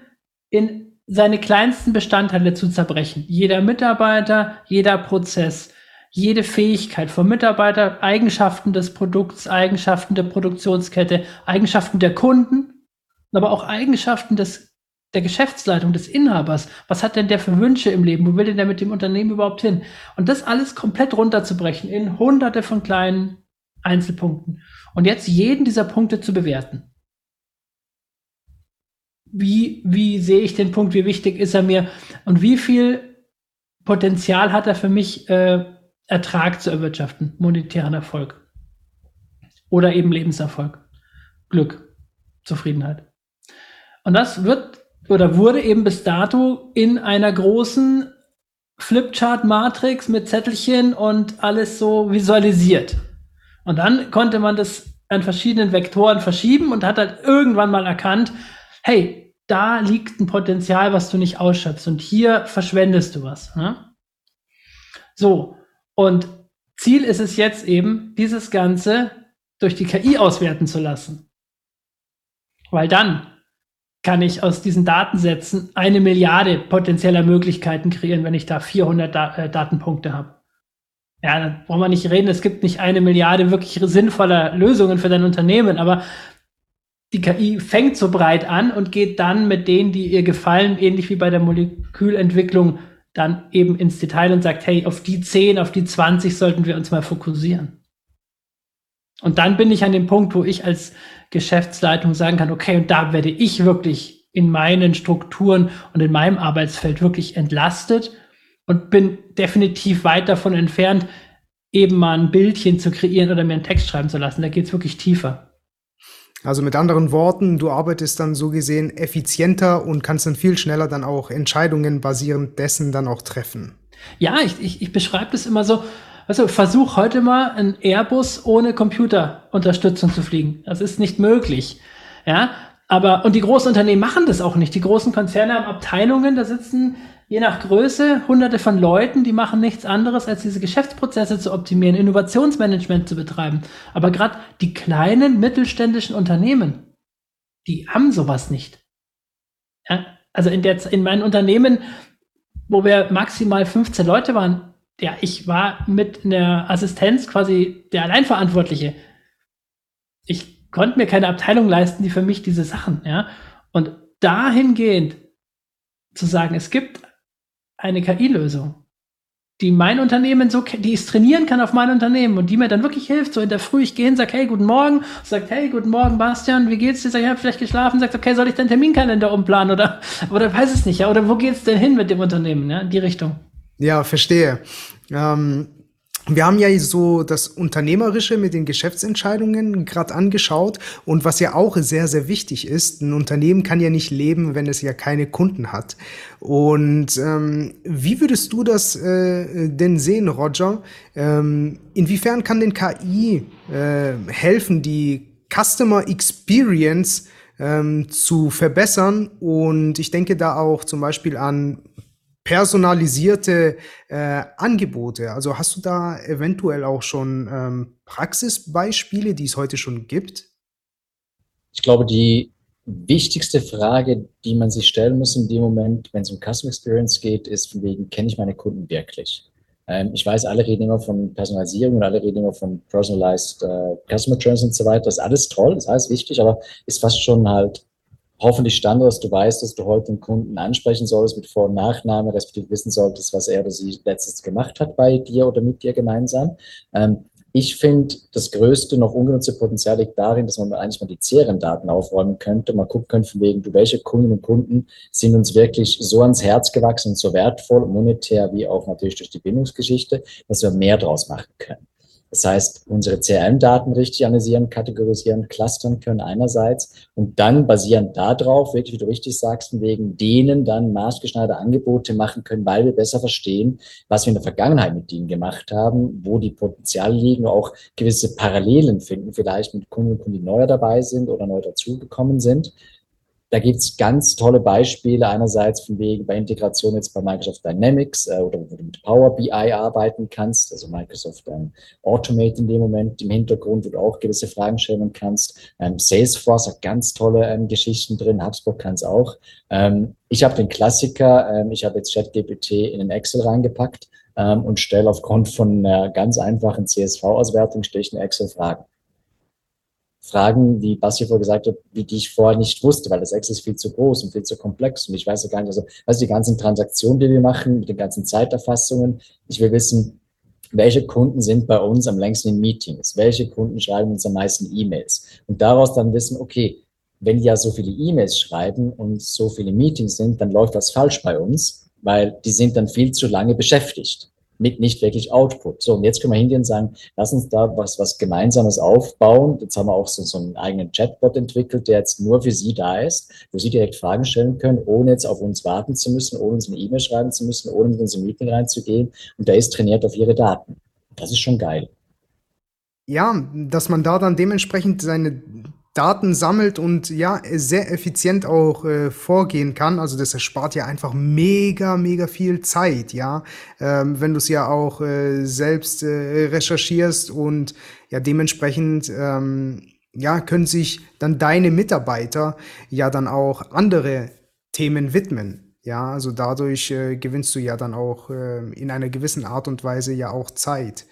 Speaker 3: in seine kleinsten Bestandteile zu zerbrechen. Jeder Mitarbeiter, jeder Prozess, jede Fähigkeit vom Mitarbeiter, Eigenschaften des Produkts, Eigenschaften der Produktionskette, Eigenschaften der Kunden, aber auch Eigenschaften des, der Geschäftsleitung, des Inhabers. Was hat denn der für Wünsche im Leben? Wo will denn der mit dem Unternehmen überhaupt hin? Und das alles komplett runterzubrechen in hunderte von kleinen Einzelpunkten. Und jetzt jeden dieser Punkte zu bewerten. Wie, wie sehe ich den Punkt? Wie wichtig ist er mir? Und wie viel Potenzial hat er für mich, äh, Ertrag zu erwirtschaften, monetären Erfolg. Oder eben Lebenserfolg, Glück, Zufriedenheit. Und das wird oder wurde eben bis dato in einer großen Flipchart-Matrix mit Zettelchen und alles so visualisiert. Und dann konnte man das an verschiedenen Vektoren verschieben und hat halt irgendwann mal erkannt, hey, da liegt ein Potenzial, was du nicht ausschöpfst und hier verschwendest du was. Ne? So, und Ziel ist es jetzt eben, dieses Ganze durch die KI auswerten zu lassen. Weil dann kann ich aus diesen Datensätzen eine Milliarde potenzieller Möglichkeiten kreieren, wenn ich da 400 da äh, Datenpunkte habe. Ja, dann brauchen wir nicht reden, es gibt nicht eine Milliarde wirklich sinnvoller Lösungen für dein Unternehmen, aber die KI fängt so breit an und geht dann mit denen, die ihr gefallen, ähnlich wie bei der Molekülentwicklung, dann eben ins Detail und sagt, hey, auf die 10, auf die 20 sollten wir uns mal fokussieren. Und dann bin ich an dem Punkt, wo ich als Geschäftsleitung sagen kann, okay, und da werde ich wirklich in meinen Strukturen und in meinem Arbeitsfeld wirklich entlastet und bin definitiv weit davon entfernt, eben mal ein Bildchen zu kreieren oder mir einen Text schreiben zu lassen. Da geht es wirklich tiefer.
Speaker 1: Also mit anderen Worten, du arbeitest dann so gesehen effizienter und kannst dann viel schneller dann auch Entscheidungen basierend dessen dann auch treffen.
Speaker 3: Ja, ich, ich, ich beschreibe das immer so. Also versuch heute mal ein Airbus ohne Computerunterstützung zu fliegen. Das ist nicht möglich. Ja, aber und die großen Unternehmen machen das auch nicht. Die großen Konzerne haben Abteilungen, da sitzen je nach Größe hunderte von Leuten, die machen nichts anderes, als diese Geschäftsprozesse zu optimieren, Innovationsmanagement zu betreiben. Aber gerade die kleinen mittelständischen Unternehmen, die haben sowas nicht. Ja, also in, der, in meinen Unternehmen, wo wir maximal 15 Leute waren, ja, ich war mit einer Assistenz quasi der Alleinverantwortliche. Ich konnte mir keine Abteilung leisten, die für mich diese Sachen, ja. Und dahingehend zu sagen, es gibt eine KI-Lösung, die mein Unternehmen so, die es trainieren kann auf mein Unternehmen und die mir dann wirklich hilft. So in der Früh, ich gehe hin, sag, hey, guten Morgen, sagt, hey, guten Morgen, Bastian, wie geht's dir? Sag, ich habe vielleicht geschlafen, sagt, okay, soll ich deinen Terminkalender umplanen oder, oder weiß es nicht, ja, oder wo geht's denn hin mit dem Unternehmen, ja, in die Richtung?
Speaker 1: Ja, verstehe. Ähm, wir haben ja so das Unternehmerische mit den Geschäftsentscheidungen gerade angeschaut und was ja auch sehr, sehr wichtig ist, ein Unternehmen kann ja nicht leben, wenn es ja keine Kunden hat. Und ähm, wie würdest du das äh, denn sehen, Roger? Ähm, inwiefern kann denn KI äh, helfen, die Customer Experience ähm, zu verbessern? Und ich denke da auch zum Beispiel an personalisierte äh, Angebote. Also hast du da eventuell auch schon ähm, Praxisbeispiele, die es heute schon gibt?
Speaker 2: Ich glaube, die wichtigste Frage, die man sich stellen muss in dem Moment, wenn es um Customer Experience geht, ist von wegen, kenne ich meine Kunden wirklich? Ähm, ich weiß, alle reden immer von Personalisierung und alle reden immer von Personalized äh, Customer Journeys und so weiter. Das ist alles toll, das ist alles wichtig, aber ist fast schon halt hoffentlich Standard, dass du weißt, dass du heute den Kunden ansprechen solltest mit Vor- und Nachname, respektive wissen solltest, was er oder sie letztes gemacht hat bei dir oder mit dir gemeinsam. Ähm, ich finde, das größte noch ungenutzte Potenzial liegt darin, dass man eigentlich mal die CRM-Daten aufräumen könnte, mal gucken könnte, von wegen, du, welche Kunden und Kunden sind uns wirklich so ans Herz gewachsen und so wertvoll, monetär wie auch natürlich durch die Bindungsgeschichte, dass wir mehr draus machen können. Das heißt, unsere CRM-Daten richtig analysieren, kategorisieren, clustern können einerseits und dann basierend darauf, wirklich, wie du richtig sagst, wegen denen dann maßgeschneiderte Angebote machen können, weil wir besser verstehen, was wir in der Vergangenheit mit ihnen gemacht haben, wo die Potenziale liegen, auch gewisse Parallelen finden, vielleicht mit Kunden und Kunden, die neu dabei sind oder neu dazugekommen sind da gibt's ganz tolle Beispiele, einerseits von wegen bei Integration jetzt bei Microsoft Dynamics äh, oder wo du mit Power BI arbeiten kannst, also Microsoft ähm, Automate in dem Moment im Hintergrund, wo du auch gewisse Fragen stellen kannst. Ähm, Salesforce hat ganz tolle ähm, Geschichten drin, HubSpot kann es auch. Ähm, ich habe den Klassiker, ähm, ich habe jetzt ChatGPT in den Excel reingepackt ähm, und stelle aufgrund von einer ganz einfachen CSV-Auswertung, stelle ich eine Excel-Fragen. Fragen, wie Basti vorher gesagt hat, wie die ich vorher nicht wusste, weil das Excel ist viel zu groß und viel zu komplex und ich weiß ja gar nicht, also, also die ganzen Transaktionen, die wir machen, mit den ganzen Zeiterfassungen, ich will wissen, welche Kunden sind bei uns am längsten in Meetings, welche Kunden schreiben uns am meisten E-Mails? Und daraus dann wissen, okay, wenn die ja so viele E-Mails schreiben und so viele Meetings sind, dann läuft das falsch bei uns, weil die sind dann viel zu lange beschäftigt mit nicht wirklich Output. So, und jetzt können wir hingehen und sagen, lass uns da was, was Gemeinsames aufbauen. Jetzt haben wir auch so, so einen eigenen Chatbot entwickelt, der jetzt nur für Sie da ist, wo Sie direkt Fragen stellen können, ohne jetzt auf uns warten zu müssen, ohne uns eine E-Mail schreiben zu müssen, ohne mit uns im Meeting reinzugehen. Und der ist trainiert auf Ihre Daten. Das ist schon geil.
Speaker 1: Ja, dass man da dann dementsprechend seine Daten sammelt und ja, sehr effizient auch äh, vorgehen kann. Also das erspart ja einfach mega, mega viel Zeit, ja. Ähm, wenn du es ja auch äh, selbst äh, recherchierst und ja, dementsprechend ähm, ja, können sich dann deine Mitarbeiter ja dann auch andere Themen widmen. Ja, also dadurch äh, gewinnst du ja dann auch äh, in einer gewissen Art und Weise ja auch Zeit.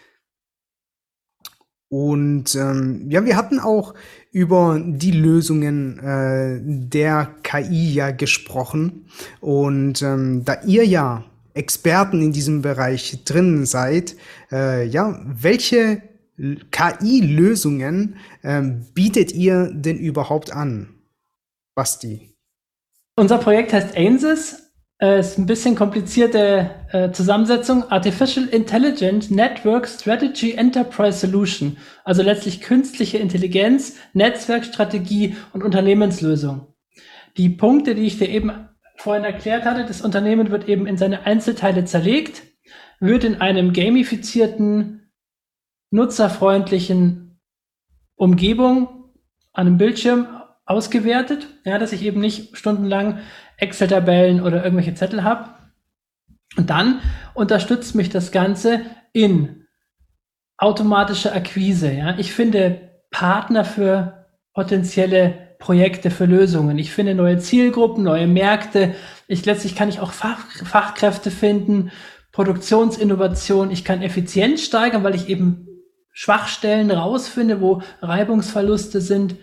Speaker 1: Und ähm, ja, wir hatten auch über die Lösungen äh, der KI ja gesprochen. Und ähm, da ihr ja Experten in diesem Bereich drin seid, äh, ja, welche KI-Lösungen äh, bietet ihr denn überhaupt an? Basti.
Speaker 3: Unser Projekt heißt ANSYS äh, ist ein bisschen komplizierte äh, Zusammensetzung. Artificial Intelligence Network Strategy Enterprise Solution. Also letztlich künstliche Intelligenz, Netzwerkstrategie und Unternehmenslösung. Die Punkte, die ich dir eben vorhin erklärt hatte, das Unternehmen wird eben in seine Einzelteile zerlegt, wird in einem gamifizierten, nutzerfreundlichen Umgebung an einem Bildschirm ausgewertet, ja, dass ich eben nicht stundenlang Excel-Tabellen oder irgendwelche Zettel habe. Und dann unterstützt mich das Ganze in automatische Akquise. Ja? Ich finde Partner für potenzielle Projekte, für Lösungen. Ich finde neue Zielgruppen, neue Märkte. Ich letztlich kann ich auch Fach, Fachkräfte finden, Produktionsinnovation. Ich kann Effizienz steigern, weil ich eben Schwachstellen rausfinde, wo Reibungsverluste sind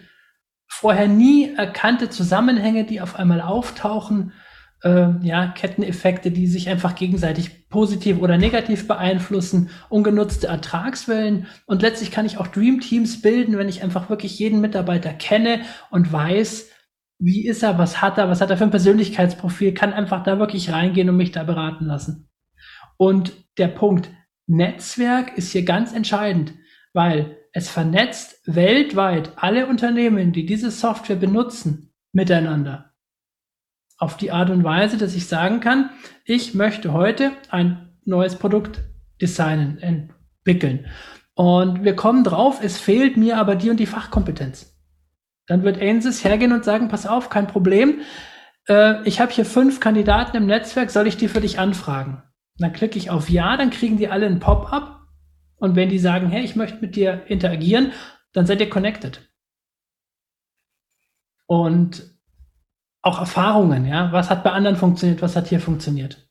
Speaker 3: vorher nie erkannte Zusammenhänge, die auf einmal auftauchen, äh, ja, Ketteneffekte, die sich einfach gegenseitig positiv oder negativ beeinflussen, ungenutzte Ertragswellen und letztlich kann ich auch Dream Teams bilden, wenn ich einfach wirklich jeden Mitarbeiter kenne und weiß, wie ist er, was hat er, was hat er für ein Persönlichkeitsprofil, kann einfach da wirklich reingehen und mich da beraten lassen. Und der Punkt Netzwerk ist hier ganz entscheidend, weil es vernetzt weltweit alle Unternehmen, die diese Software benutzen, miteinander. Auf die Art und Weise, dass ich sagen kann, ich möchte heute ein neues Produkt designen, entwickeln. Und wir kommen drauf, es fehlt mir aber die und die Fachkompetenz. Dann wird ANSYS hergehen und sagen, pass auf, kein Problem. Äh, ich habe hier fünf Kandidaten im Netzwerk, soll ich die für dich anfragen? Dann klicke ich auf Ja, dann kriegen die alle ein Pop-up und wenn die sagen, hey, ich möchte mit dir interagieren, dann seid ihr connected. Und auch Erfahrungen, ja, was hat bei anderen funktioniert, was hat hier funktioniert.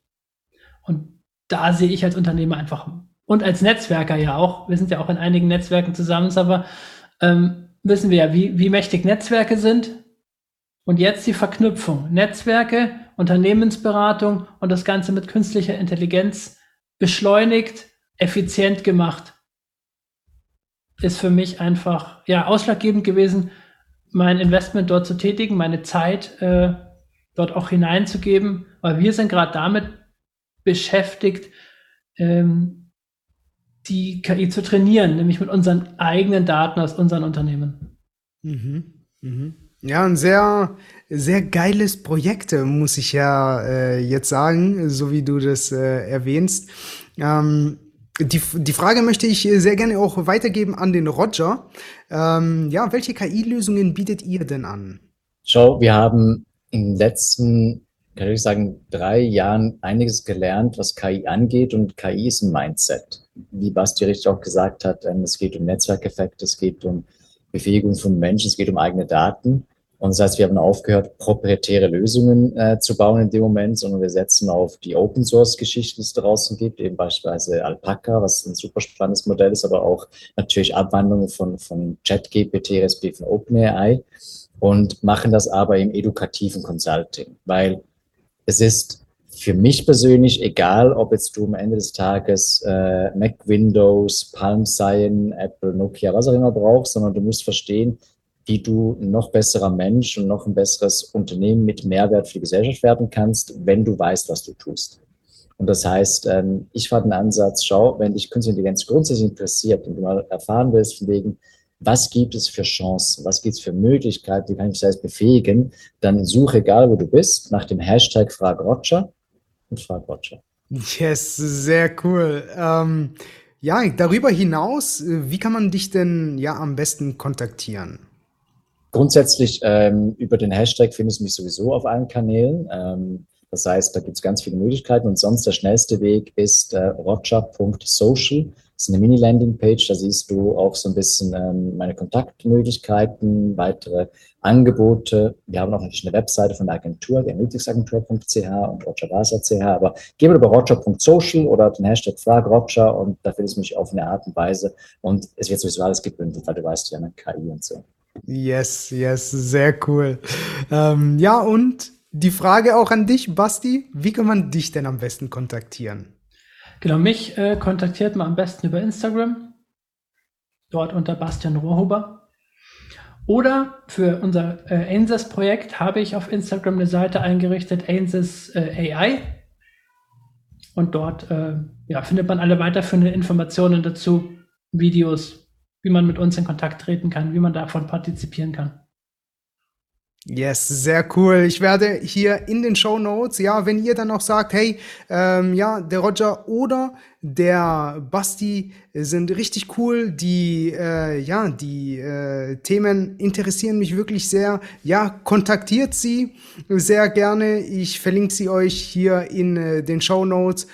Speaker 3: Und da sehe ich als Unternehmer einfach und als Netzwerker ja auch, wir sind ja auch in einigen Netzwerken zusammen, aber ähm, wissen wir ja, wie, wie mächtig Netzwerke sind. Und jetzt die Verknüpfung. Netzwerke, Unternehmensberatung und das Ganze mit künstlicher Intelligenz beschleunigt effizient gemacht, ist für mich einfach ja ausschlaggebend gewesen, mein Investment dort zu tätigen, meine Zeit äh, dort auch hineinzugeben, weil wir sind gerade damit beschäftigt, ähm, die KI zu trainieren, nämlich mit unseren eigenen Daten aus unseren Unternehmen.
Speaker 1: Mhm. Mhm. Ja, ein sehr, sehr geiles Projekt, muss ich ja äh, jetzt sagen, so wie du das äh, erwähnst. Ähm, die, die Frage möchte ich äh, sehr gerne auch weitergeben an den Roger. Ähm, ja, welche KI-Lösungen bietet ihr denn an?
Speaker 2: Schau, wir haben in den letzten, kann ich sagen, drei Jahren einiges gelernt, was KI angeht und KI ist ein Mindset. Wie Basti richtig auch gesagt hat, ähm, es geht um Netzwerkeffekte, es geht um Befähigung von Menschen, es geht um eigene Daten. Und das heißt, wir haben aufgehört, proprietäre Lösungen äh, zu bauen in dem Moment, sondern wir setzen auf die Open Source Geschichten, die es draußen gibt, eben beispielsweise Alpaca, was ein super spannendes Modell ist, aber auch natürlich Abwandlungen von, von ChatGPT, respektive von OpenAI und machen das aber im edukativen Consulting, weil es ist für mich persönlich egal, ob jetzt du am Ende des Tages äh, Mac, Windows, Palm Cyan, Apple, Nokia, was auch immer brauchst, sondern du musst verstehen, wie du ein noch besserer Mensch und noch ein besseres Unternehmen mit Mehrwert für die Gesellschaft werden kannst, wenn du weißt, was du tust. Und das heißt, ähm, ich fand den Ansatz, schau, wenn dich Künstliche Intelligenz grundsätzlich interessiert und du mal erfahren willst, von wegen, was gibt es für Chancen, was gibt es für Möglichkeiten, wie kann ich das befähigen, dann suche, egal wo du bist, nach dem Hashtag Frag Roger und Frag Roger.
Speaker 1: Yes, sehr cool. Ähm, ja, darüber hinaus, äh, wie kann man dich denn ja am besten kontaktieren?
Speaker 2: Grundsätzlich ähm, über den Hashtag findest du mich sowieso auf allen Kanälen. Ähm, das heißt, da gibt es ganz viele Möglichkeiten und sonst der schnellste Weg ist äh, roger.social. Das ist eine Mini-Landing-Page, da siehst du auch so ein bisschen ähm, meine Kontaktmöglichkeiten, weitere Angebote. Wir haben auch natürlich eine Webseite von der Agentur, der analyticsagentur.ch und rogerbaser.ch, aber geh mal über roger.social oder den Hashtag Frag Roger und da findest du mich auf eine Art und Weise und es wird sowieso alles gebündelt, weil du weißt ja, eine KI und so.
Speaker 1: Yes, yes, sehr cool. Ähm, ja, und die Frage auch an dich, Basti, wie kann man dich denn am besten kontaktieren?
Speaker 3: Genau, mich äh, kontaktiert man am besten über Instagram, dort unter Bastian Rohrhuber. Oder für unser äh, ANSYS-Projekt habe ich auf Instagram eine Seite eingerichtet, ANSYS äh, AI. Und dort äh, ja, findet man alle weiterführenden Informationen dazu, Videos, wie man mit uns in Kontakt treten kann, wie man davon partizipieren kann.
Speaker 1: Yes, sehr cool. Ich werde hier in den Show Notes, ja, wenn ihr dann noch sagt, hey, ähm, ja, der Roger oder der Basti sind richtig cool, die, äh, ja, die äh, Themen interessieren mich wirklich sehr, ja, kontaktiert sie sehr gerne. Ich verlinke sie euch hier in äh, den Show Notes.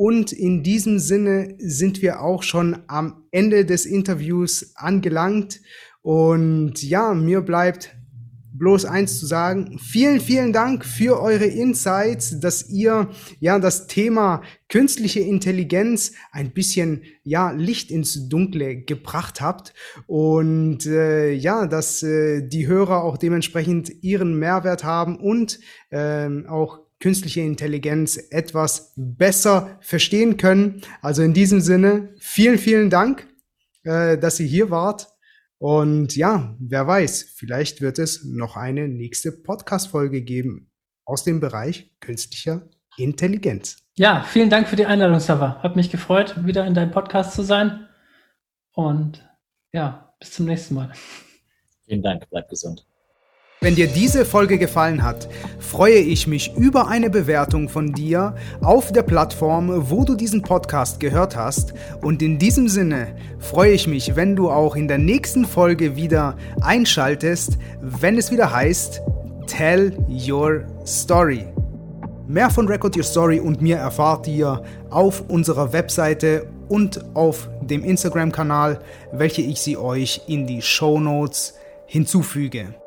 Speaker 1: Und in diesem Sinne sind wir auch schon am Ende des Interviews angelangt. Und ja, mir bleibt bloß eins zu sagen. Vielen, vielen Dank für eure Insights, dass ihr ja das Thema künstliche Intelligenz ein bisschen ja Licht ins Dunkle gebracht habt und äh, ja, dass äh, die Hörer auch dementsprechend ihren Mehrwert haben und äh, auch künstliche Intelligenz etwas besser verstehen können. Also in diesem Sinne, vielen, vielen Dank, äh, dass ihr hier wart. Und ja, wer weiß, vielleicht wird es noch eine nächste Podcast-Folge geben aus dem Bereich künstlicher Intelligenz.
Speaker 3: Ja, vielen Dank für die Einladung, Sava. Hat mich gefreut, wieder in deinem Podcast zu sein. Und ja, bis zum nächsten Mal.
Speaker 2: Vielen Dank, bleib gesund.
Speaker 1: Wenn dir diese Folge gefallen hat, freue ich mich über eine Bewertung von dir auf der Plattform, wo du diesen Podcast gehört hast. Und in diesem Sinne freue ich mich, wenn du auch in der nächsten Folge wieder einschaltest, wenn es wieder heißt Tell Your Story. Mehr von Record Your Story und mir erfahrt ihr auf unserer Webseite und auf dem Instagram-Kanal, welche ich sie euch in die Show Notes hinzufüge.